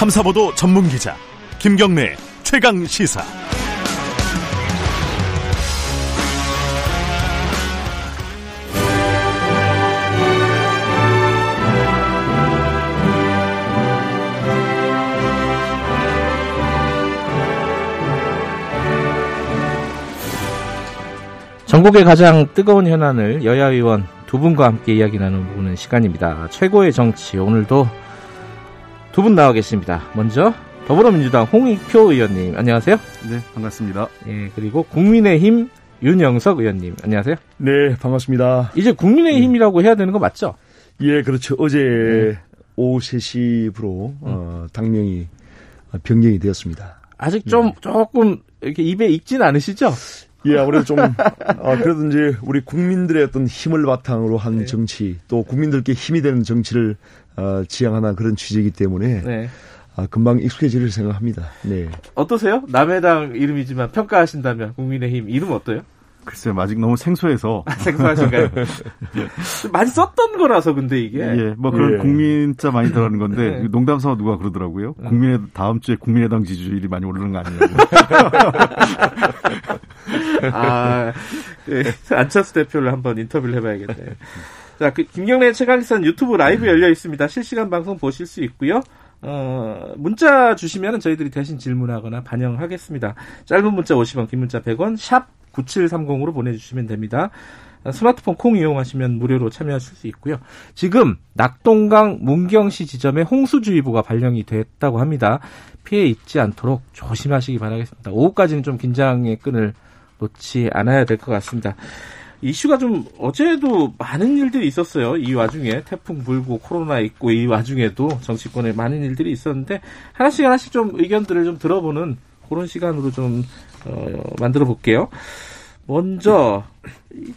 탐사보도 전문 기자 김경래 최강 시사. 전국의 가장 뜨거운 현안을 여야 의원 두 분과 함께 이야기 나눠보는 시간입니다. 최고의 정치 오늘도 두 분 나와 계십니다. 먼저 더불어민주당 홍익표 의원님 안녕하세요. 네 반갑습니다. 예 그리고 국민의힘 윤영석 의원님 안녕하세요. 네 반갑습니다. 이제 국민의힘이라고 해야 되는 거 맞죠? 예 그렇죠. 어제 네. 오후 3시부로 어, 당명이 변경이 되었습니다. 아직 좀 네. 조금 이렇게 입에 익진 않으시죠? 예, 아무래도 좀, 아, 그래도 이제 우리 국민들의 어떤 힘을 바탕으로 한 네. 정치, 또 국민들께 힘이 되는 정치를 어, 지향하는 그런 취지이기 때문에 네. 아, 금방 익숙해질 생각합니다. 네. 어떠세요? 남해당 이름이지만 평가하신다면 국민의힘 이름 어때요? 글쎄요, 아직 너무 생소해서. 생소하신가요? 많이 썼던 거라서, 근데 이게. 예, 뭐 그런 예. 국민자 많이 들어가는 건데, 네. 농담 삼아 누가 그러더라고요. 네. 국민의, 다음 주에 국민의당 지지율이 많이 오르는 거 아니에요? 아, 네. 안철수 대표를 한번 인터뷰를 해봐야겠네요. 자, 그 김경래 최강기선 유튜브 라이브 열려 있습니다. 실시간 방송 보실 수 있고요. 어, 문자 주시면 저희들이 대신 질문하거나 반영하겠습니다. 짧은 문자 50원, 긴 문자 100원, 샵 9730으로 보내주시면 됩니다. 스마트폰 콩 이용하시면 무료로 참여하실 수 있고요. 지금 낙동강 문경시 지점에 홍수주의보가 발령이 됐다고 합니다. 피해 입지 않도록 조심하시기 바라겠습니다. 오후까지는 좀 긴장의 끈을 놓지 않아야 될 것 같습니다. 이슈가 좀 어제도 많은 일들이 있었어요. 이 와중에 태풍 불고 코로나 있고 이 와중에도 정치권에 많은 일들이 있었는데 하나씩 하나씩 좀 의견들을 좀 들어보는 그런 시간으로 좀 어, 만들어 볼게요. 먼저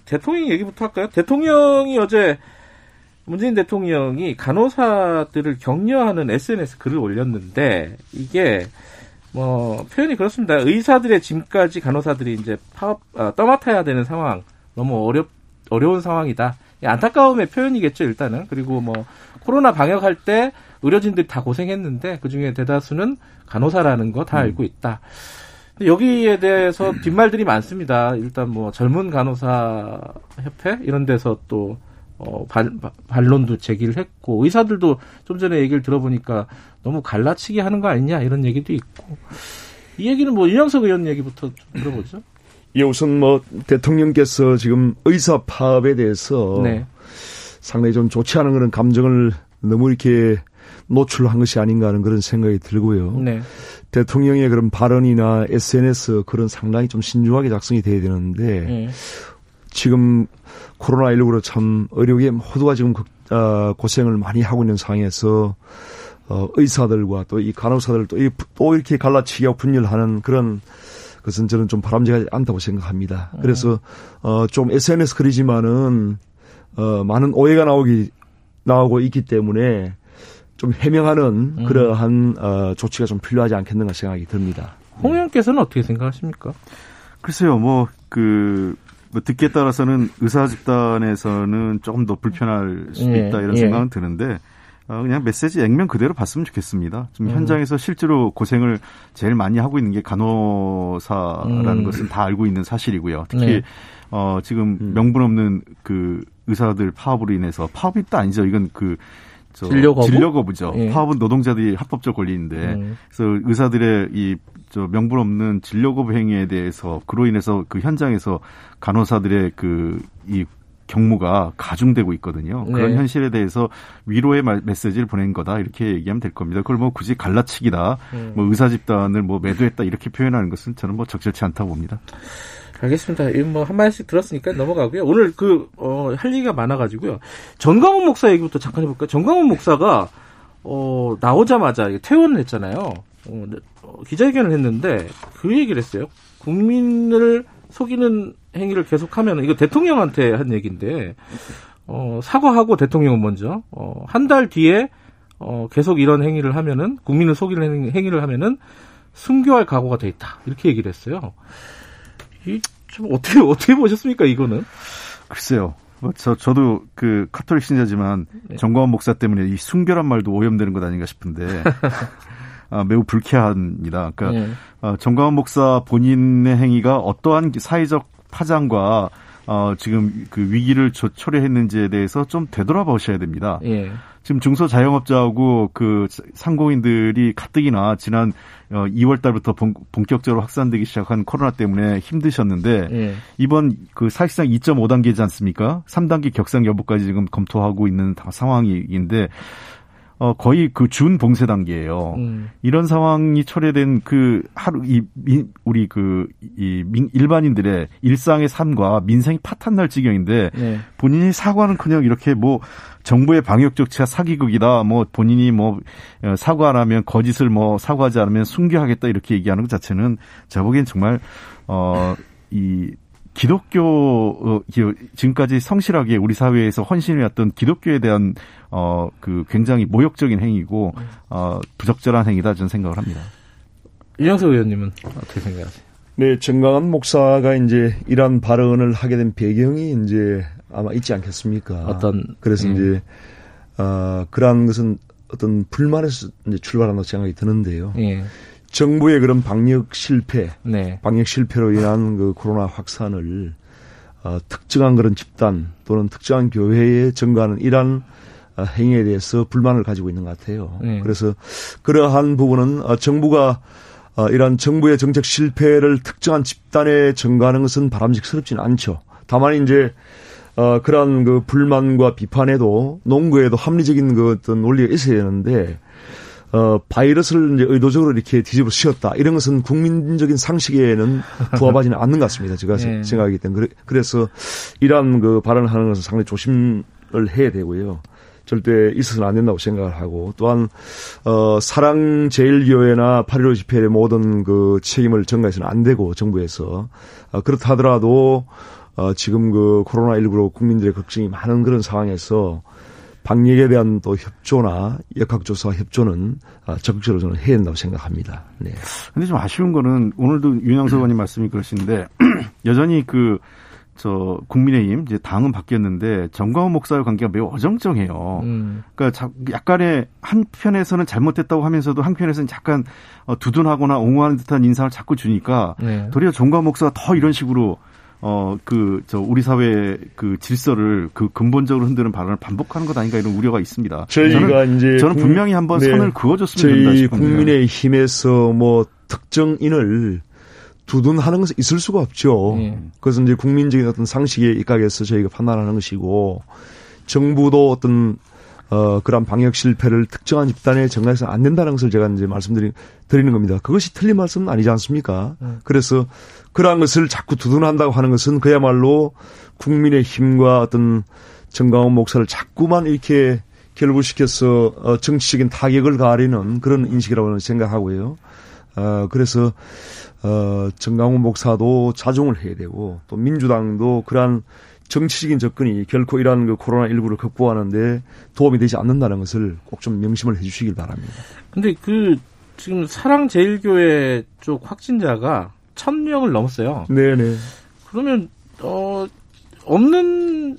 대통령 얘기부터 할까요? 대통령이 어제 문재인 대통령이 간호사들을 격려하는 SNS 글을 올렸는데 이게 뭐 표현이 그렇습니다. 의사들의 짐까지 간호사들이 이제 파업 아, 떠맡아야 되는 상황 너무 어렵 어려운 상황이다. 안타까움의 표현이겠죠 일단은 그리고 뭐 코로나 방역할 때 의료진들이 다 고생했는데 그 중에 대다수는 간호사라는 거 다 알고 있다. 여기에 대해서 뒷말들이 많습니다. 일단 뭐 젊은 간호사 협회 이런 데서 또 어, 반, 반론도 제기를 했고 의사들도 좀 전에 얘기를 들어보니까 너무 갈라치기 하는 거 아니냐 이런 얘기도 있고 이 얘기는 뭐 윤영석 의원 얘기부터 좀 들어보죠. 예, 우선 뭐 대통령께서 지금 의사 파업에 대해서 네. 상당히 좀 좋지 않은 그런 감정을 너무 이렇게 노출한 것이 아닌가 하는 그런 생각이 들고요. 네. 대통령의 그런 발언이나 SNS 그런 상당히 좀 신중하게 작성이 돼야 되는데 네. 지금 코로나19로 참 의료계 모두가 지금 어, 고생을 많이 하고 있는 상황에서 어, 의사들과 또 이 간호사들 또, 이, 또 이렇게 갈라치기하고 분열하는 그런 것은 저는 좀 바람직하지 않다고 생각합니다. 음. 그래서 어, 좀 SNS 글이지만은 어, 많은 오해가 나오기 나오고 있기 때문에 좀 해명하는 음. 그러한 어, 조치가 좀 필요하지 않겠는가 생각이 듭니다. 홍 의원께서는 어떻게 생각하십니까? 글쎄요, 뭐, 그, 뭐 듣기에 따라서는 의사 집단에서는 조금 더 불편할 수도 예, 있다 이런 예. 생각은 드는데 어, 그냥 메시지 액면 그대로 봤으면 좋겠습니다. 좀 음. 현장에서 실제로 고생을 제일 많이 하고 있는 게 간호사라는 음. 것은 다 알고 있는 사실이고요. 특히 네. 어, 지금 음. 명분 없는 그 의사들 파업으로 인해서 파업이 또 아니죠. 이건 그 저, 진료 거부? 진료 거부죠. 예. 파업은 노동자들이 합법적 권리인데 음. 그래서 의사들의 이 저 명분 없는 진료 거부 행위에 대해서 그로 인해서 그 현장에서 간호사들의 그 이 경무가 가중되고 있거든요. 그런 네. 현실에 대해서 위로의 메시지를 보낸 거다 이렇게 얘기하면 될 겁니다. 그걸 뭐 굳이 갈라치기다, 음. 뭐 의사 집단을 뭐 매도했다 이렇게 표현하는 것은 저는 뭐 적절치 않다고 봅니다. 알겠습니다. 뭐한 마디씩 들었으니까 넘어가고요. 오늘 그, 어, 할 얘기가 많아가지고요. 정강훈 목사 얘기부터 잠깐 해볼까요? 정강훈 목사가, 어, 나오자마자 퇴원을 했잖아요. 어, 네, 어, 기자회견을 했는데 그 얘기를 했어요. 국민을 속이는 행위를 계속하면, 이거 대통령한테 한 얘기인데, 어, 사과하고 대통령은 먼저, 어, 한 달 뒤에, 어, 계속 이런 행위를 하면은, 국민을 속이는 행위를 하면은, 순교할 각오가 돼 있다. 이렇게 얘기를 했어요. 이 좀 어떻게 어떻게 보셨습니까 이거는? 글쎄요. 뭐저 저도 그 카톨릭 신자지만 네. 정광원 목사 때문에 이 순결한 말도 오염되는 것 아닌가 싶은데 아, 매우 불쾌합니다. 그러니까 네. 어, 정광훈 목사 본인의 행위가 어떠한 사회적 파장과 어, 지금 그 위기를 초래했는지에 대해서 좀 되돌아보셔야 됩니다. 예. 지금 중소 자영업자하고 그 상공인들이 가뜩이나 지난 2월 어, 달부터 본, 격적으로 확산되기 시작한 코로나 때문에 힘드셨는데 예. 이번 그 사실상 2.5단계지 않습니까? 3단계 격상 여부까지 지금 검토하고 있는 상황인데 어, 거의 그 준 봉쇄 단계예요. 음. 이런 상황이 초래된 그 하루 이 민, 우리 그이 일반인들의 일상의 삶과 민생이 파탄 날 지경인데 네. 본인이 사과는 그냥 이렇게 뭐 정부의 방역 조치가 사기극이다. 뭐 본인이 뭐 어, 사과하면 거짓을 뭐 사과하지 않으면 순교하겠다 이렇게 얘기하는 것 자체는 제가 보기엔 정말 어 이 기독교 어, 지금까지 성실하게 우리 사회에서 헌신해왔던 기독교에 대한 어 그 굉장히 모욕적인 행위고 어 부적절한 행위다 저는 생각을 합니다. 이영석 의원님은 어떻게 생각하세요? 네, 정강한 목사가 이제 이런 발언을 하게 된 배경이 이제 아마 있지 않겠습니까? 어떤 그래서 음. 이제 어 그러한 것은 어떤 불만에서 이제 출발한다고 생각이 드는데요. 예. 정부의 그런 방역 실패, 네. 방역 실패로 인한 그 코로나 확산을 어, 특정한 그런 집단 또는 특정한 교회에 증가하는 이러한 어, 행위에 대해서 불만을 가지고 있는 것 같아요. 네. 그래서 그러한 부분은 어, 정부가 어, 이러한 정부의 정책 실패를 특정한 집단에 증가하는 것은 바람직스럽지는 않죠. 다만 이제 어, 그러한 그 불만과 비판에도 농구에도 합리적인 그 어떤 논리가 있어야 되는데 어, 바이러스를 이제 의도적으로 이렇게 뒤집어 씌웠다. 이런 것은 국민적인 상식에는 부합하지는 않는 것 같습니다. 제가 네. 생각하기 때문에. 그래서 이러한 그 발언을 하는 것은 상당히 조심을 해야 되고요. 절대 있어서는 안 된다고 생각을 하고 또한 어 사랑 제일 교회나 8.15 집회의 모든 그 책임을 전가해서는 안 되고 정부에서 어, 그렇다 하더라도 어 지금 그 코로나 19로 국민들의 걱정이 많은 그런 상황에서 방역에 대한 또 협조나 역학조사 협조는 아, 적극적으로 저는 해야 된다고 생각합니다. 네. 근데 좀 아쉬운 거는 오늘도 윤영석 의원님 말씀이 그러신데 여전히 그, 저, 국민의힘, 이제 당은 바뀌었는데 정광훈 목사의 관계가 매우 어정쩡해요. 음. 그러니까 약간의 한편에서는 잘못됐다고 하면서도 한편에서는 약간 어, 두둔하거나 옹호하는 듯한 인상을 자꾸 주니까 네. 도리어 정광훈 목사가 더 이런 식으로 어, 그, 저, 우리 사회의 그 질서를 그 근본적으로 흔드는 발언을 반복하는 것 아닌가 이런 우려가 있습니다. 저희가 저는, 이제. 저는 분명히 한번 네. 선을 그어줬으면 된다 싶습니다. 국민의 힘에서 뭐 특정인을 두둔하는 것은 있을 수가 없죠. 네. 그것은 이제 국민적인 어떤 상식에 입각해서 저희가 판단하는 것이고 정부도 어떤 어, 그런 방역 실패를 특정한 집단에 전가해서 안 된다는 것을 제가 이제 말씀드리는 겁니다. 그것이 틀린 말씀은 아니지 않습니까? 네. 그래서 그러한 것을 자꾸 두둔한다고 하는 것은 그야말로 국민의 힘과 어떤 정강훈 목사를 자꾸만 이렇게 결부시켜서 어, 정치적인 타격을 가하려는 그런 인식이라고 생각하고요. 어, 그래서 어, 정강훈 목사도 자중을 해야 되고 또 민주당도 그러한 정치적인 접근이 결코 이러한 그 코로나19를 극복하는데 도움이 되지 않는다는 것을 꼭 좀 명심을 해 주시길 바랍니다. 근데 그 지금 사랑제일교회 쪽 확진자가 천 명을 넘었어요. 네네. 그러면 어 없는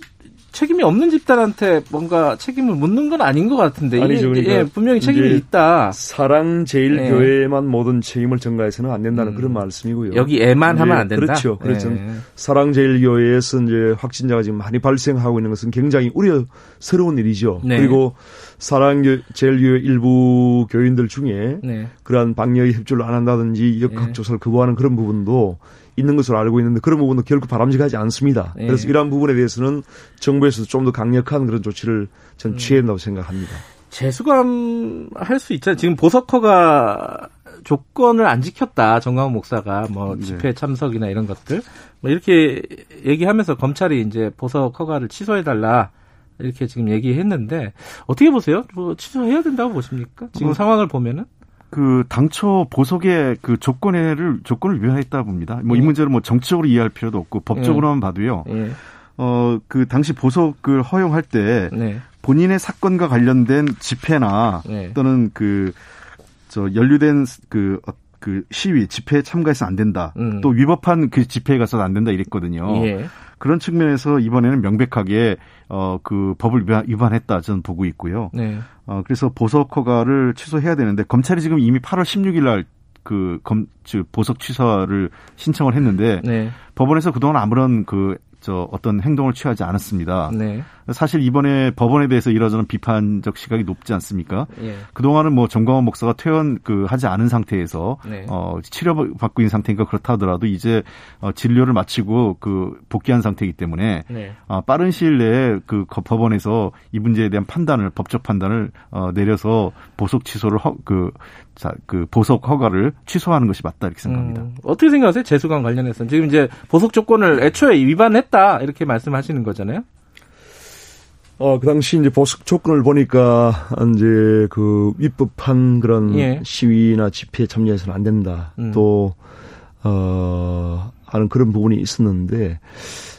책임이 없는 집단한테 뭔가 책임을 묻는 건 아닌 것 같은데 아니죠, 그러니까 예, 분명히 책임이 있다. 사랑 제일 예. 교회만 모든 책임을 전가해서는 안 된다는 음. 그런 말씀이고요. 여기 애만 하면 안 된다. 그렇죠. 그렇죠. 예. 사랑 제일 교회에서 이제 확진자가 지금 많이 발생하고 있는 것은 굉장히 우려스러운 일이죠. 네. 그리고 사랑 제일 교회 일부 교인들 중에 네. 그러한 방역에 협조를 안 한다든지 역학 조사를 예. 거부하는 그런 부분도 있는 것으로 알고 있는데 그런 부분도 결코 바람직하지 않습니다. 네. 그래서 이러한 부분에 대해서는 정부에서도 좀 더 강력한 그런 조치를 전 음. 취해야 된다고 생각합니다. 재수감 할 수 있잖아요. 지금 보석허가 조건을 안 지켰다. 정광훈 목사가 뭐 네. 집회 참석이나 이런 것들 뭐 이렇게 얘기하면서 검찰이 이제 보석 허가를 취소해 달라. 이렇게 지금 얘기했는데 어떻게 보세요? 뭐 취소해야 된다고 보십니까? 지금 어, 상황을 보면은 그 당초 보석의 그 조건을 조건을 위반했다 봅니다. 뭐이 예. 문제를 뭐 정치적으로 이해할 필요도 없고 법적으로만 예. 봐도요. 예. 어그 당시 보석을 허용할 때 네. 본인의 사건과 관련된 집회나 네. 또는 그 저 연루된 그, 어, 그 시위 집회에 참가해서 안 된다. 음. 또 위법한 그 집회에 가서 안 된다 이랬거든요. 예. 그런 측면에서 이번에는 명백하게 어 그 법을 위반, 위반했다 저는 보고 있고요. 네. 어 그래서 보석 허가를 취소해야 되는데 검찰이 지금 이미 8월 16일 날 그 검, 즉 보석 취소를 신청을 했는데 네. 법원에서 그동안 아무런 그 저 어떤 행동을 취하지 않았습니다. 네. 사실 이번에 법원에 대해서 이러저런 비판적 시각이 높지 않습니까? 예. 그동안은 뭐 정광원 목사가 퇴원 그 하지 않은 상태에서 네. 어 치료 받고 있는 상태니까 그렇다 하더라도 이제 어 진료를 마치고 그 복귀한 상태이기 때문에 네. 어 빠른 시일 내에 그 법원에서 이 문제에 대한 판단을 법적 판단을 어 내려서 보석 취소를 허, 그 자, 그 보석 허가를 취소하는 것이 맞다 이렇게 생각합니다. 음, 어떻게 생각하세요? 재수관 관련해서 지금 이제 보석 조건을 애초에 위반했다 이렇게 말씀하시는 거잖아요. 어, 그 당시 이제 보석 조건을 보니까 이제 그 위법한 그런 예. 시위나 집회에 참여해서는 안 된다. 음. 또, 어, 하는 그런 부분이 있었는데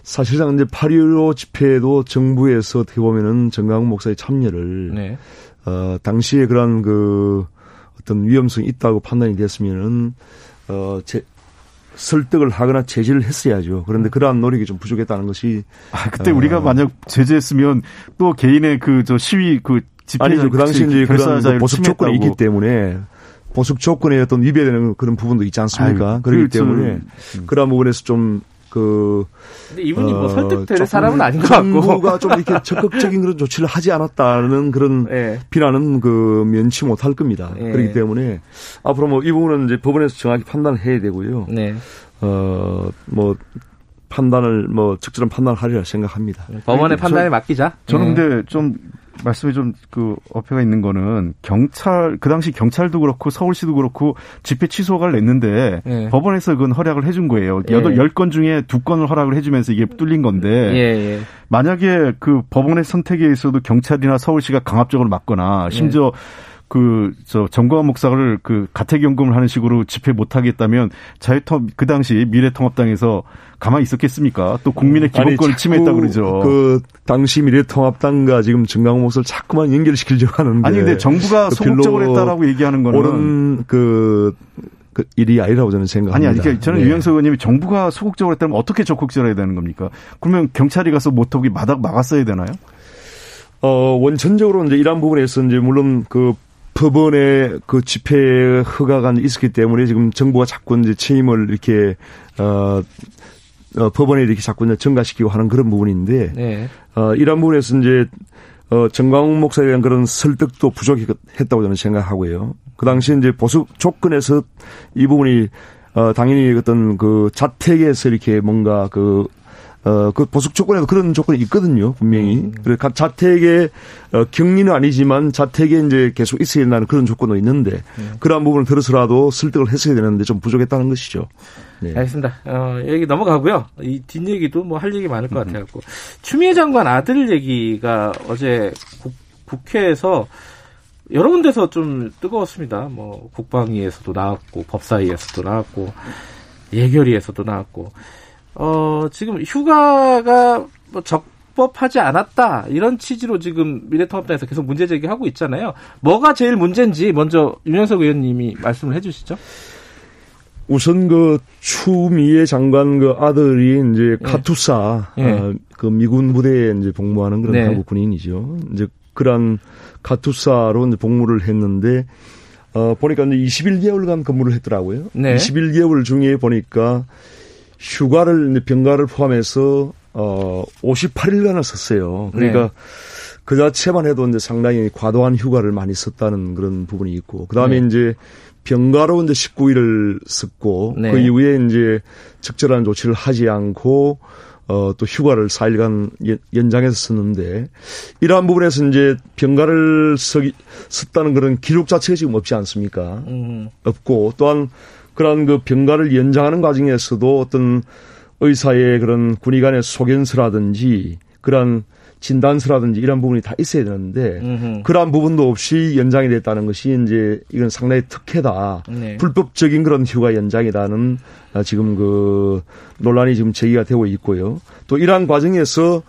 사실상 이제 8.15 집회에도 정부에서 어떻게 보면은 정강 목사의 참여를 네. 어, 당시에 그런 그 어떤 위험성이 있다고 판단이 됐으면은 어 제, 설득을 하거나 제지를 했어야죠. 그런데 그러한 노력이 좀 부족했다는 것이 아 그때 어, 우리가 만약 제재했으면 또 개인의 그 저 시위 그 집회 아니죠. 그 당시 이제 그런 뭐 보석 조건이 있기 때문에 보석 조건에 어떤 위배되는 그런 부분도 있지 않습니까? 아유, 그렇기 그, 때문에 음. 그런 부분에서 좀 그 근데 이분이 뭐 어, 설득될 사람은 아닌 것 같고 정부가 좀 이렇게 적극적인 그런 조치를 하지 않았다는 그런 네. 비난은 그 면치 못할 겁니다. 네. 그렇기 때문에 앞으로 뭐 이 부분은 이제 법원에서 정확히 판단을 해야 되고요. 네. 어뭐 판단을 뭐 적절한 판단을 하리라 생각합니다. 법원의 판단에 맡기자. 저는 네. 근데 좀 말씀이 좀 그 어폐가 있는 거는 경찰 그 당시 경찰도 그렇고 서울시도 그렇고 집회 취소가 냈는데 네. 법원에서 그건 허락을 해준 거예요. 예. 여덟 열건 중에 두 건을 허락을 해주면서 이게 뚫린 건데 예, 예. 만약에 그 법원의 선택에 있어도 경찰이나 서울시가 강압적으로 막거나 심지어 그 저 정광훈 목사를 그 가택연금을 하는 식으로 집회 못 하겠다면 자유통 그 당시 미래통합당에서 가만히 있었겠습니까? 또 국민의 기본권을 침해했다 그러죠. 그 당시 미래통합당과 지금 정광훈 목사를 자꾸만 연결시키려고 하는데 아니 근데 정부가 그 소극적으로 했다라고 얘기하는 거는 옳은 그, 그 일이 아니라고 저는 생각합니다. 아니, 아니, 그러니까 저는 네. 유영석 의원님이 정부가 소극적으로 했다면 어떻게 적극적으로 해야 되는 겁니까? 그러면 경찰이 가서 못하게 마닥 막았어야 되나요? 어, 원천적으로 이제 이러한 부분에서 이제 물론 그 법원의 그 집회 허가가 있었기 때문에 지금 정부가 자꾸 이제 책임을 이렇게 어, 어 법원에 이렇게 자꾸 이제 전가시키고 하는 그런 부분인데 네. 어 이런 부분에서 이제 어 정광훈 목사에 대한 그런 설득도 부족했다고 저는 생각하고요. 그 당시에 이제 보수 조건에서 이 부분이 어 당연히 어떤 그 자택에서 이렇게 뭔가 그 어, 그 보석 조건에도 그런 조건이 있거든요, 분명히. 음. 그래, 각 자택에, 어, 격리는 아니지만 자택에 이제 계속 있어야 된다는 그런 조건도 있는데, 음. 그러한 부분을 들어서라도 설득을 했어야 되는데 좀 부족했다는 것이죠. 네. 알겠습니다. 어, 얘기 넘어가고요. 이 뒷얘기도 뭐 할 얘기 많을 것 음. 같아갖고. 추미애 장관 아들 얘기가 어제 국, 국회에서 여러 군데서 좀 뜨거웠습니다. 뭐, 국방위에서도 나왔고, 법사위에서도 나왔고, 예결위에서도 나왔고. 어, 지금 휴가가 뭐 적법하지 않았다. 이런 취지로 지금 미래통합당에서 계속 문제 제기하고 있잖아요. 뭐가 제일 문제인지 먼저 윤영석 의원님이 말씀을 해 주시죠. 우선 그 추미애 장관 그 아들이 이제 예. 카투사 예. 어, 그 미군 부대에 이제 복무하는 그런 네. 한국 군인이죠. 이제 그런 카투사로 이제 복무를 했는데 어 보니까 이제 21개월간 근무를 했더라고요. 네. 21개월 중에 보니까 휴가를 병가를 포함해서 어 58일간을 썼어요. 그러니까 네. 그 자체만 해도 이제 상당히 과도한 휴가를 많이 썼다는 그런 부분이 있고 그다음에 네. 이제 병가로 이제 19일을 썼고 네. 그 이후에 이제 적절한 조치를 하지 않고 어, 또 휴가를 4일간 연장해서 썼는데, 이러한 부분에서 이제 병가를 쓰기, 썼다는 그런 기록 자체가 지금 없지 않습니까? 음. 없고, 또한 그런 그 병가를 연장하는 과정에서도 어떤 의사의 그런 군의 간의 소견서라든지 그런 진단서라든지 이런 부분이 다 있어야 되는데 음흠. 그러한 부분도 없이 연장이 됐다는 것이 이제 이건 상당히 특혜다. 네. 불법적인 그런 휴가 연장이라는 지금 그 논란이 지금 제기가 되고 있고요. 또 이러한 과정에서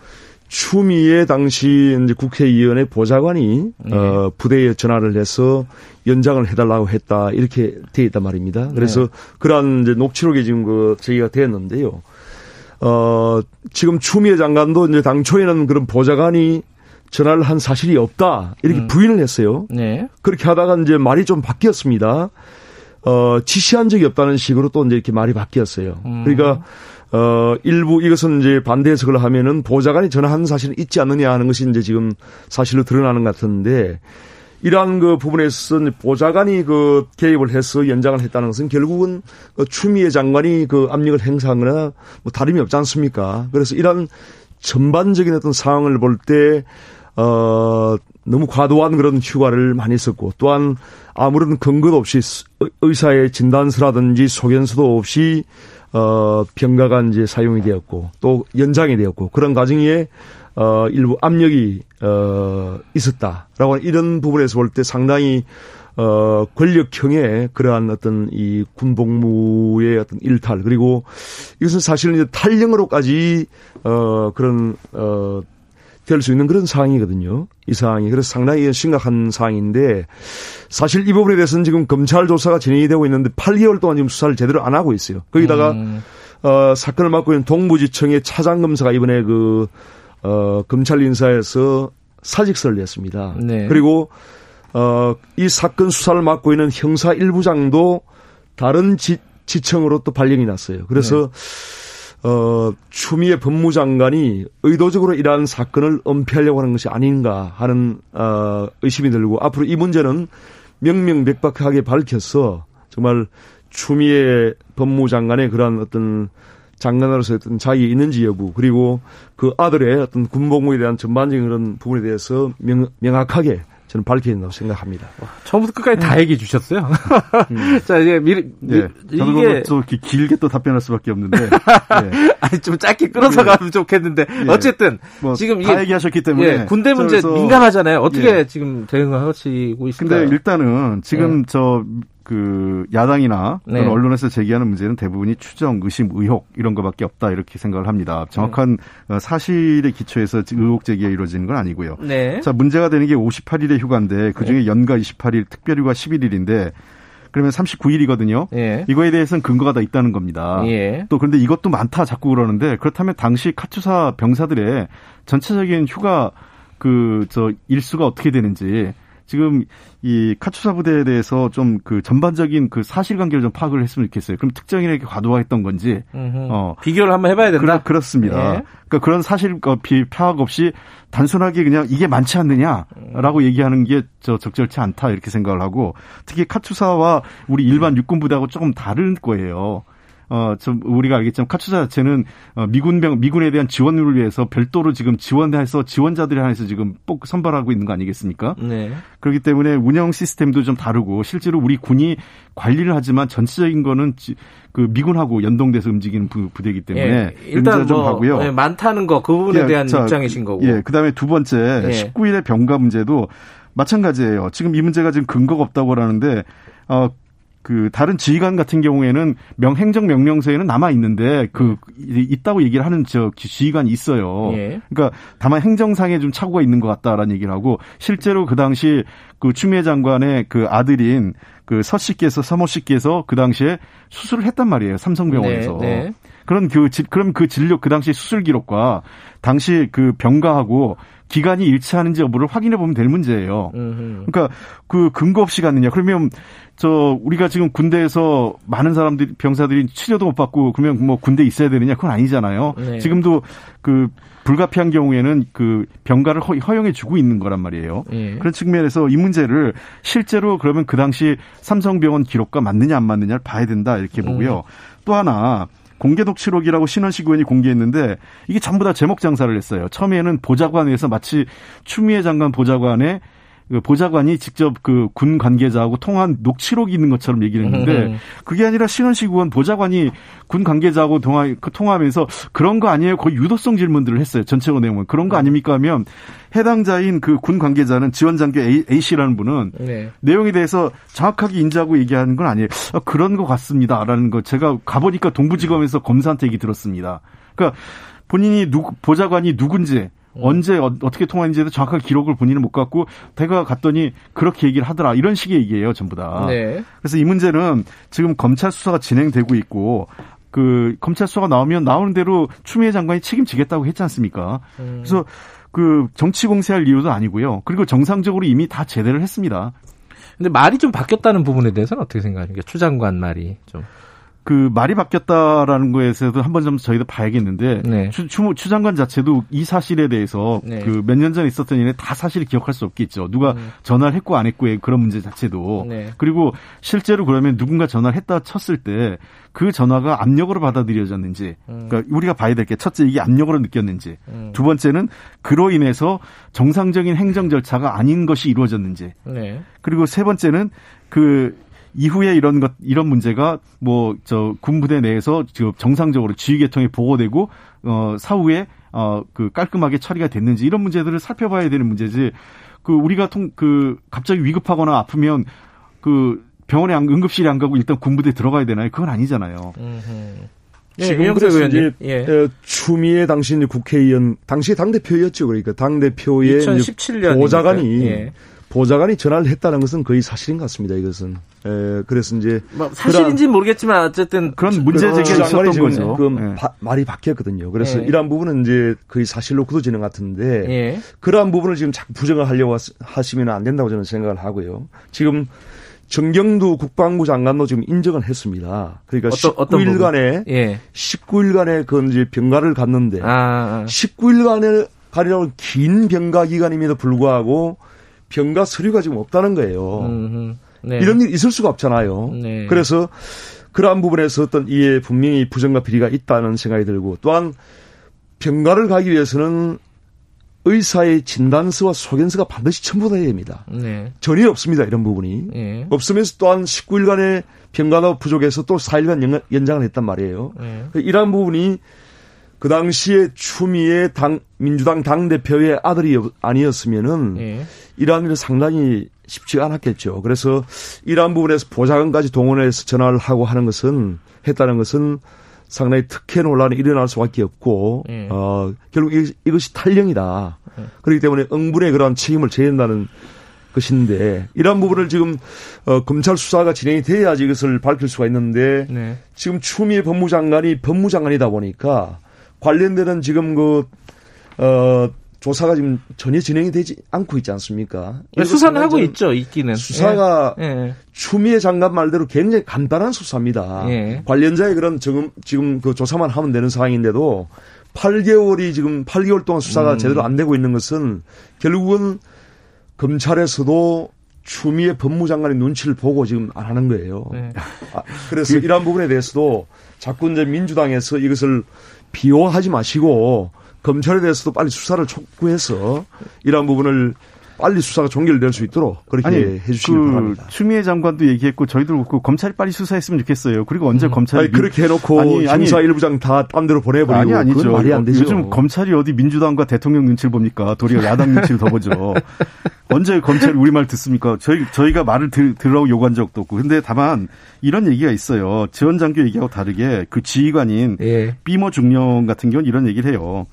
추미애 당시 이제 국회의원의 보좌관이 네. 어, 부대에 전화를 해서 연장을 해달라고 했다 이렇게 돼 있단 말입니다. 그래서 네. 그러한 이제 녹취록이 지금 그 저희가 됐는데요. 어, 지금 추미애 장관도 이제 당초에는 그런 보좌관이 전화를 한 사실이 없다 이렇게 음. 부인을 했어요. 네. 그렇게 하다가 이제 말이 좀 바뀌었습니다. 어, 지시한 적이 없다는 식으로 또 이제 이렇게 말이 바뀌었어요. 음. 그러니까 어, 일부 이것은 이제 반대 해석을 하면은 보좌관이 전화한 사실은 있지 않느냐 하는 것이 이제 지금 사실로 드러나는 것 같은데 이러한 그 부분에서 보좌관이 그 개입을 해서 연장을 했다는 것은 결국은 그 추미애 장관이 그 압력을 행사하거나 뭐 다름이 없지 않습니까? 그래서 이러한 전반적인 어떤 상황을 볼 때, 어, 너무 과도한 그런 휴가를 많이 썼고 또한 아무런 근거도 없이 의사의 진단서라든지 소견서도 없이 어, 병가가 이제 사용이 되었고 또 연장이 되었고 그런 과정에 어, 일부 압력이 어, 있었다라고 이런 부분에서 볼 때 상당히 어, 권력형의 그러한 어떤 이 군복무의 어떤 일탈 그리고 이것은 사실은 이제 탈령으로까지 어, 그런 어, 될 수 있는 그런 상황이거든요. 이 상황이. 그래서 상당히 심각한 상황인데 사실 이 부분에 대해서는 지금 검찰 조사가 진행이 되고 있는데 8개월 동안 지금 수사를 제대로 안 하고 있어요. 거기다가 음. 어, 사건을 맡고 있는 동부지청의 차장 검사가 이번에 그 어, 검찰 인사에서 사직서를 냈습니다. 네. 그리고 어, 이 사건 수사를 맡고 있는 형사 1부장도 다른 지, 지청으로 또 발령이 났어요. 그래서 네. 어, 추미애 법무장관이 의도적으로 이러한 사건을 은폐하려고 하는 것이 아닌가 하는 어, 의심이 들고 앞으로 이 문제는 명명백박하게 밝혀서 정말 추미애 법무장관의 그러한 어떤 장관으로서 어떤 자격이 있는지 여부 그리고 그 아들의 어떤 군복무에 대한 전반적인 그런 부분에 대해서 명, 명확하게 저는 밝혀야 된다고 생각합니다. 처음부터 끝까지 다 음. 얘기해 주셨어요. 음. 자, 이제 미, 미 예, 저는 이게 또 길게 또 답변할 수밖에 없는데. 예. 아니, 좀 짧게 끌어서 예. 가면 좋겠는데. 예. 어쨌든 뭐 지금 다 얘기하셨기 때문에 예, 군대 문제 민감하잖아요. 어떻게 예. 지금 대응하시고 있을까요? 근데 일단은 지금 저 그 야당이나 네. 언론에서 제기하는 문제는 대부분이 추정, 의심, 의혹 이런 것밖에 없다 이렇게 생각을 합니다. 정확한 네. 사실의 기초에서 의혹 제기가 이루어지는 건 아니고요. 네. 자 문제가 되는 게 58일의 휴가인데 그 중에 네. 연가 28일, 특별휴가 11일인데 그러면 39일이거든요. 예. 이거에 대해서는 근거가 다 있다는 겁니다. 예. 또 그런데 이것도 많다 자꾸 그러는데 그렇다면 당시 카투사 병사들의 전체적인 휴가 그 저 일수가 어떻게 되는지 지금 이 카투사 부대에 대해서 좀 그 전반적인 그 사실관계를 좀 파악을 했으면 좋겠어요. 그럼 특정인에게 과도화했던 건지 어 비교를 한번 해봐야 된다. 그렇, 습니다 예. 그러니까 그런 사실 어, 파악 없이 단순하게 그냥 이게 많지 않느냐라고 얘기하는 게 저 적절치 않다 이렇게 생각을 하고 특히 카투사와 우리 일반 육군 부대하고 조금 다른 거예요. 어, 좀 우리가 알겠지만 카투사 자체는 어, 미군병 미군에 대한 지원을 위해서 별도로 지금 지원해서 지원자들이 한해서 지금 꼭 선발하고 있는 거 아니겠습니까? 네. 그렇기 때문에 운영 시스템도 좀 다르고 실제로 우리 군이 관리를 하지만 전체적인 거는 지, 그 미군하고 연동돼서 움직이는 부, 대이기 때문에 예, 일단 좀 뭐, 하고요. 예, 많다는 거 그 부분에 예, 대한 자, 입장이신 거고. 예, 그다음에 두 번째 예. 19일의 병가 문제도 마찬가지예요. 지금 이 문제가 지금 근거가 없다고 하는데 어 그 다른 지휘관 같은 경우에는 명 행정 명령서에는 남아 있는데 그 있다고 얘기를 하는 저 지휘관이 있어요. 예. 그러니까 다만 행정상에 좀 착오가 있는 것 같다라는 얘기를 하고 실제로 그 당시 그 추미애 장관의 그 아들인 그 서 씨께서 서모 씨께서 그 당시에 수술을 했단 말이에요. 삼성병원에서. 네, 네. 그런 그 그럼 그 진료 그 당시 수술 기록과 당시 그 병가하고 기간이 일치하는지 여부를 확인해 보면 될 문제예요. 그러니까 그 근거 없이 갔느냐. 그러면 저 우리가 지금 군대에서 많은 사람들이 병사들이 치료도 못 받고 그러면 뭐 군대 에 있어야 되느냐 그건 아니잖아요. 네. 지금도 그 불가피한 경우에는 그 병가를 허용해 주고 있는 거란 말이에요. 네. 그런 측면에서 이 문제를 실제로 그러면 그 당시 삼성병원 기록과 맞느냐 안 맞느냐를 봐야 된다 이렇게 보고요. 음. 또 하나 공개 녹취록이라고 신원식 의원이 공개했는데 이게 전부 다 제목 장사를 했어요. 처음에는 보좌관에서 마치 추미애 장관 보좌관의 그 보좌관이 직접 그 군 관계자하고 통한 녹취록이 있는 것처럼 얘기를 했는데 음. 그게 아니라 신원식 의원 보좌관이 군 관계자하고 통화, 그 통화하면서 그런 거 아니에요? 거의 유도성 질문들을 했어요. 전체로 내용은. 그런 거 음. 아닙니까 하면 해당자인 그 군 관계자는 지원장교 A, 씨라는 분은 네. 내용에 대해서 정확하게 인지하고 얘기하는 건 아니에요. 아, 그런 것 같습니다 라는 거 제가 가보니까 동부지검에서 검사한테 얘기 들었습니다. 그러니까 본인이 누 보좌관이 누군지 언제 어, 떻게 통화했는지도 정확한 기록을 본인은 못 갖고 대가 갔더니 그렇게 얘기를 하더라 이런 식의 얘기예요 전부 다. 네. 그래서 이 문제는 지금 검찰 수사가 진행되고 있고 그 검찰 수사가 나오면 나오는 대로 추미애 장관이 책임지겠다고 했지 않습니까? 음. 그래서 그 정치 공세할 이유도 아니고요. 그리고 정상적으로 이미 다 제대를 했습니다. 근데 말이 좀 바뀌었다는 부분에 대해서는 어떻게 생각하십니까? 추 장관 말이 좀. 그 말이 바뀌었다라는 거에서도 한 번 좀 저희도 봐야겠는데 네. 추, 추, 추 장관 자체도 이 사실에 대해서 네. 그몇 년 전에 있었던 일에 다 사실을 기억할 수 없겠죠. 누가 음. 전화를 했고 안 했고의 그런 문제 자체도 네. 그리고 실제로 그러면 누군가 전화를 했다 쳤을 때 그 전화가 압력으로 받아들여졌는지 음. 그러니까 우리가 봐야 될 게 첫째 이게 압력으로 느꼈는지 음. 두 번째는 그로 인해서 정상적인 행정 절차가 아닌 것이 이루어졌는지 네. 그리고 세 번째는 그 이후에 이런 것 이런 문제가 뭐 저 군부대 내에서 지금 정상적으로 지휘 계통에 보고되고 어 사후에 어 그 깔끔하게 처리가 됐는지 이런 문제들을 살펴봐야 되는 문제지. 그 우리가 통 그 갑자기 위급하거나 아프면 그 병원에 안, 응급실에 안 가고 일단 군부대 에 들어가야 되나요? 그건 아니잖아요. 예, 지금 그래서 이제 예. 어, 추미애 당시 국회의원 당시 당 대표였죠. 그러니까 당 대표의 2017년 보좌관이 예. 보좌관이 전화를 했다는 것은 거의 사실인 것 같습니다. 이것은. 에, 그래서 이제 뭐 사실인지는 모르겠지만 어쨌든 그런 문제 제기가 있었던 거죠. 그 네. 말이 바뀌었거든요. 그래서 네. 이러한 부분은 이제 거의 사실로 굳어지는 것 같은데 네. 그러한 부분을 지금 자꾸 부정을 하려고 하시면 안 된다고 저는 생각을 하고요. 지금 정경두 국방부 장관도 지금 인정을 했습니다. 그러니까 어떤, 19일간에 예. 19일간의 그 이제 병가를 갔는데 아, 아. 19일간에 가려는 긴 병가 기간임에도 불구하고 병가 서류가 지금 없다는 거예요. 음흠. 네. 이런 일이 있을 수가 없잖아요. 네. 그래서 그러한 부분에서 어떤 이에 분명히 부정과 비리가 있다는 생각이 들고 또한 병가를 가기 위해서는 의사의 진단서와 소견서가 반드시 첨부돼야 됩니다. 네. 전혀 없습니다. 이런 부분이. 네. 없으면서 또한 19일간의 병가가 부족해서 또 4일간 연장을 했단 말이에요. 네. 이러한 부분이 그 당시에 추미애 당 민주당 당 대표의 아들이 아니었으면은 네. 이러한 일은 상당히 쉽지가 않았겠죠. 그래서 이러한 부분에서 보좌관까지 동원해서 전화를 하고 하는 것은 했다는 것은 상당히 특혜 논란이 일어날 수밖에 없고 네. 어 결국 이, 이것이 탈령이다. 네. 그렇기 때문에 응분의 그러한 책임을 져야 한다는 것인데 이러한 부분을 지금 어, 검찰 수사가 진행이 돼야지 이것을 밝힐 수가 있는데 네. 지금 추미애 법무장관이 법무장관이다 보니까 관련되는 지금 그, 어, 조사가 지금 전혀 진행이 되지 않고 있지 않습니까? 네, 수사는 하고 있죠, 있기는. 수사가 예. 예. 추미애 장관 말대로 굉장히 간단한 수사입니다. 예. 관련자의 그런 지금, 지금 그 조사만 하면 되는 상황인데도 8개월이 지금 8개월 동안 수사가 음. 제대로 안 되고 있는 것은 결국은 검찰에서도 추미애 법무장관의 눈치를 보고 지금 안 하는 거예요. 네. 아, 그래서 그 이러한 부분에 대해서도 자꾸 이제 민주당에서 이것을 비호하지 마시고 검찰에 대해서도 빨리 수사를 촉구해서 이러한 부분을 빨리 수사가 종결될 수 있도록 그렇게 아니, 해주시기 그 바랍니다. 추미애 장관도 얘기했고 저희도 그 검찰이 빨리 수사했으면 좋겠어요. 그리고 언제 음. 검찰이 아니, 그렇게 해놓고 아니, 아니 형사 일부장 다 딴 데로 보내버리고 아니 아니죠. 말이 안 되죠. 요즘 검찰이 어디 민주당과 대통령 눈치를 봅니까? 도리어 야당 눈치를 더 보죠. 언제 검찰이 우리 말 듣습니까? 저희 저희가 말을 들, 들으라고 요구한 적도 없고. 근데 다만 이런 얘기가 있어요. 지원 장교 얘기하고 다르게 그 지휘관인 예. 삐모 중령 같은 경우는 이런 얘기를 해요.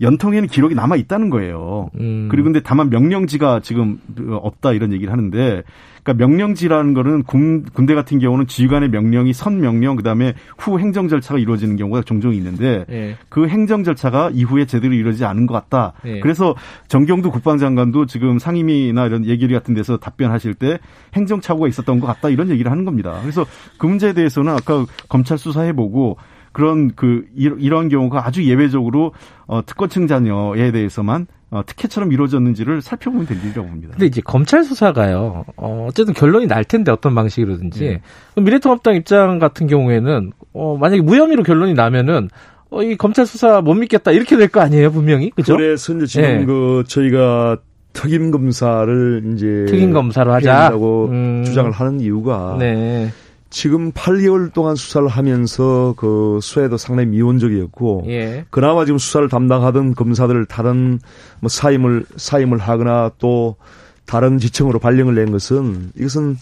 연통에는 기록이 남아 있다는 거예요. 음. 그리고 근데 다만 명령지가 지금 없다 이런 얘기를 하는데 그러니까 명령지라는 거는 군, 군대 같은 경우는 지휘관의 명령이 선 명령 그다음에 후 행정 절차가 이루어지는 경우가 종종 있는데 네. 그 행정 절차가 이후에 제대로 이루어지지 않은 것 같다. 네. 그래서 정경도 국방장관도 지금 상임위나 이런 얘기 같은 데서 답변하실 때 행정 착오가 있었던 것 같다 이런 얘기를 하는 겁니다. 그래서 그 문제에 대해서는 아까 검찰 수사해보고 그런 그 이런 경우가 아주 예외적으로 어, 특권층 자녀에 대해서만 어, 특혜처럼 이루어졌는지를 살펴보면 될 일이라고 봅니다. 근데 이제 검찰 수사가요. 어, 어쨌든 결론이 날 텐데 어떤 방식이로든지 네. 미래통합당 입장 같은 경우에는 어, 만약에 무혐의로 결론이 나면은 어, 이 검찰 수사 못 믿겠다 이렇게 될 거 아니에요 분명히 그죠? 그래서 이제 지금 네. 그 저희가 특임 검사를 이제 특임 검사로 하자고 음. 주장을 하는 이유가 네. 지금 8개월 동안 수사를 하면서 그 수사에도 상당히 미온적이었고 예. 그나마 지금 수사를 담당하던 검사들 다른 뭐 사임을 사임을 하거나 또 다른 지청으로 발령을 낸 것은 이것은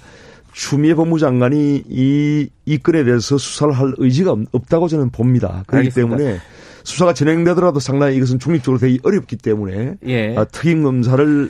추미애 법무장관이 이, 이 건에 대해서 수사를 할 의지가 없다고 저는 봅니다. 그렇기 알겠습니다. 때문에 수사가 진행되더라도 상당히 이것은 중립적으로 되기 어렵기 때문에 예. 아, 특임 검사를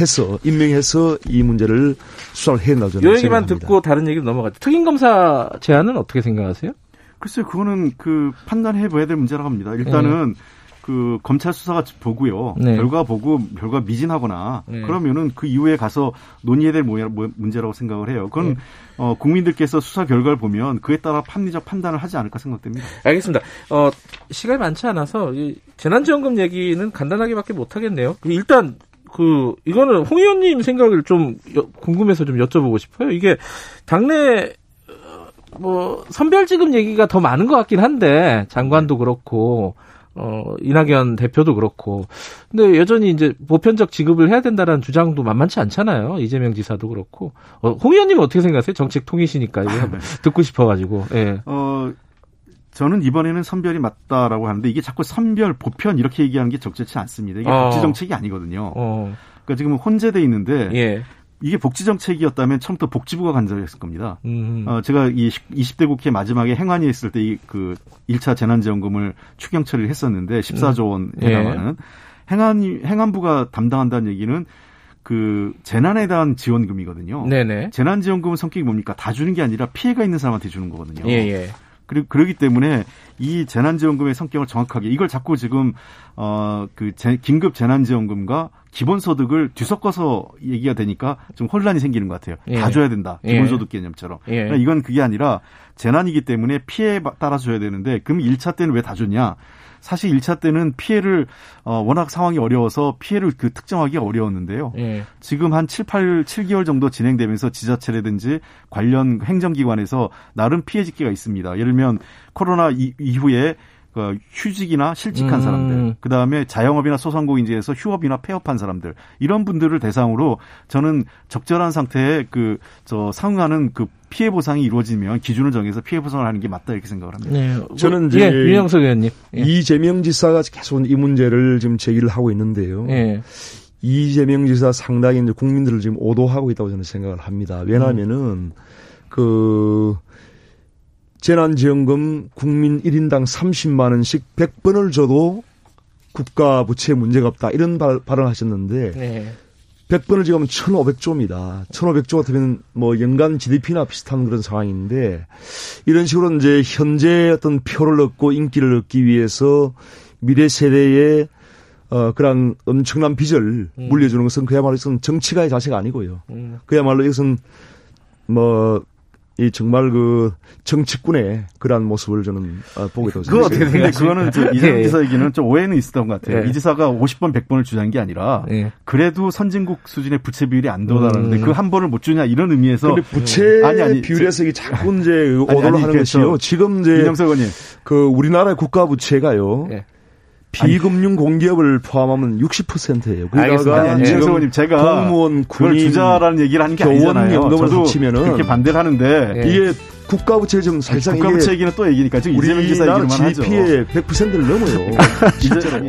해서 임명해서 이 문제를 수사를 된다고 저는 요 얘기만 듣고 다른 얘기로 넘어가죠. 특임 검사 제안은 어떻게 생각하세요? 글쎄요, 그거는 그 판단해 봐야 될 문제라고 합니다. 일단은 네. 그 검찰 수사가 보고요. 네. 결과 보고 결과 미진하거나 네. 그러면은 그 이후에 가서 논의해야 될 문제라고 생각을 해요. 그건 네. 어, 국민들께서 수사 결과를 보면 그에 따라 합리적 판단을 하지 않을까 생각됩니다. 알겠습니다. 어, 시간이 많지 않아서 이 재난지원금 얘기는 간단하게밖에 못 하겠네요. 일단 그 이거는 홍 의원님 생각을 좀 궁금해서 좀 여쭤보고 싶어요. 이게 당내 어, 뭐 선별지급 얘기가 더 많은 것 같긴 한데 장관도 그렇고 어, 이낙연 대표도 그렇고. 근데 여전히 이제 보편적 지급을 해야 된다라는 주장도 만만치 않잖아요. 이재명 지사도 그렇고. 어, 홍 의원님은 어떻게 생각하세요? 정책 통이시니까 이거 한번 듣고 싶어가지고. 예. 어, 저는 이번에는 선별이 맞다라고 하는데 이게 자꾸 선별, 보편 이렇게 얘기하는 게 적절치 않습니다. 이게 어. 복지 정책이 아니거든요. 어. 그러니까 지금 혼재돼 있는데 예. 이게 복지 정책이었다면 처음부터 복지부가 간절했을 겁니다. 음. 어, 제가 이 20대 국회 마지막에 행안위 했을 때 이 그 1차 재난지원금을 추경 처리를 했었는데 14조 원 음. 해당하는 예. 행안위 행안부가 담당한다는 얘기는 그 재난에 대한 지원금이거든요. 네네. 재난지원금은 성격이 뭡니까? 다 주는 게 아니라 피해가 있는 사람한테 주는 거거든요. 예, 예. 그리고 그러기 때문에 이 재난지원금의 성격을 정확하게 이걸 자꾸 지금 어그 긴급 재난지원금과 기본소득을 뒤섞어서 얘기가 되니까 좀 혼란이 생기는 것 같아요. 예. 다 줘야 된다. 예. 기본소득 개념처럼. 예. 그러니까 이건 그게 아니라 재난이기 때문에 피해에 따라 줘야 되는데 그럼 1차 때는 왜다 줬냐? 사실 1차 때는 피해를 어 워낙 상황이 어려워서 피해를 그 특정하기가 어려웠는데요. 예. 지금 한 7, 8, 7개월 정도 진행되면서 지자체라든지 관련 행정기관에서 나름 피해 집계가 있습니다. 예를 들면 코로나 이후에 그 휴직이나 실직한 음. 사람들, 그 다음에 자영업이나 소상공인지에서 휴업이나 폐업한 사람들 이런 분들을 대상으로 저는 적절한 상태에 그 저 상응하는 그 피해 보상이 이루어지면 기준을 정해서 피해 보상을 하는 게 맞다 이렇게 생각을 합니다. 네. 저는 이제 예, 윤영석 의원님 예. 이재명 지사가 계속 이 문제를 지금 제기를 하고 있는데요. 예. 이재명 지사 상당히 이제 국민들을 지금 오도하고 있다고 저는 생각을 합니다. 왜냐하면은 음. 그 재난지원금 국민 1인당 30만 원씩 100번을 줘도 국가 부채 문제가 없다 이런 발, 발언을 하셨는데 네. 100번을 지금 1,500조입니다. 1,500조 같으면 뭐 연간 GDP나 비슷한 그런 상황인데 이런 식으로 이제 현재 어떤 표를 얻고 인기를 얻기 위해서 미래 세대에 어, 그런 엄청난 빚을 음. 물려주는 것은 그야말로 이것은 정치가의 자세가 아니고요. 음. 그야말로 이것은 뭐, 이 정말 그 정치꾼의 그러한 모습을 저는 어, 보게 되었습니다. 그 어떻게 생각하세요? 그거는 이재명 지사 얘기는 좀 오해는 있었던 것 같아요. 네. 이 지사가 50번 100번을 주장한 게 아니라 네. 그래도 선진국 수준의 부채 비율이 안 도달하는데 음. 그한 번을 못 주냐 이런 의미에서 근데 부채 아니, 아니, 비율에서 이게 자꾸 이제 오도를 하는 것이요. 지금 이제 이명석 의원님 그 우리나라의 국가 부채가요. 네. 비금융 공기업을 포함하면 60%예요. 그러니까 안지금 제가 공무원, 군인, 주자라는 얘기를 하는 게 아니잖아요. 저도 합치면은 그렇게 반대를 하는데 네. 이게 국가 부채 좀 살짝 국가 부채 얘기는 또 얘기니까 지금 이재명 기사 얘기만 하죠. GDP의 100%를 넘어요. 진짜로.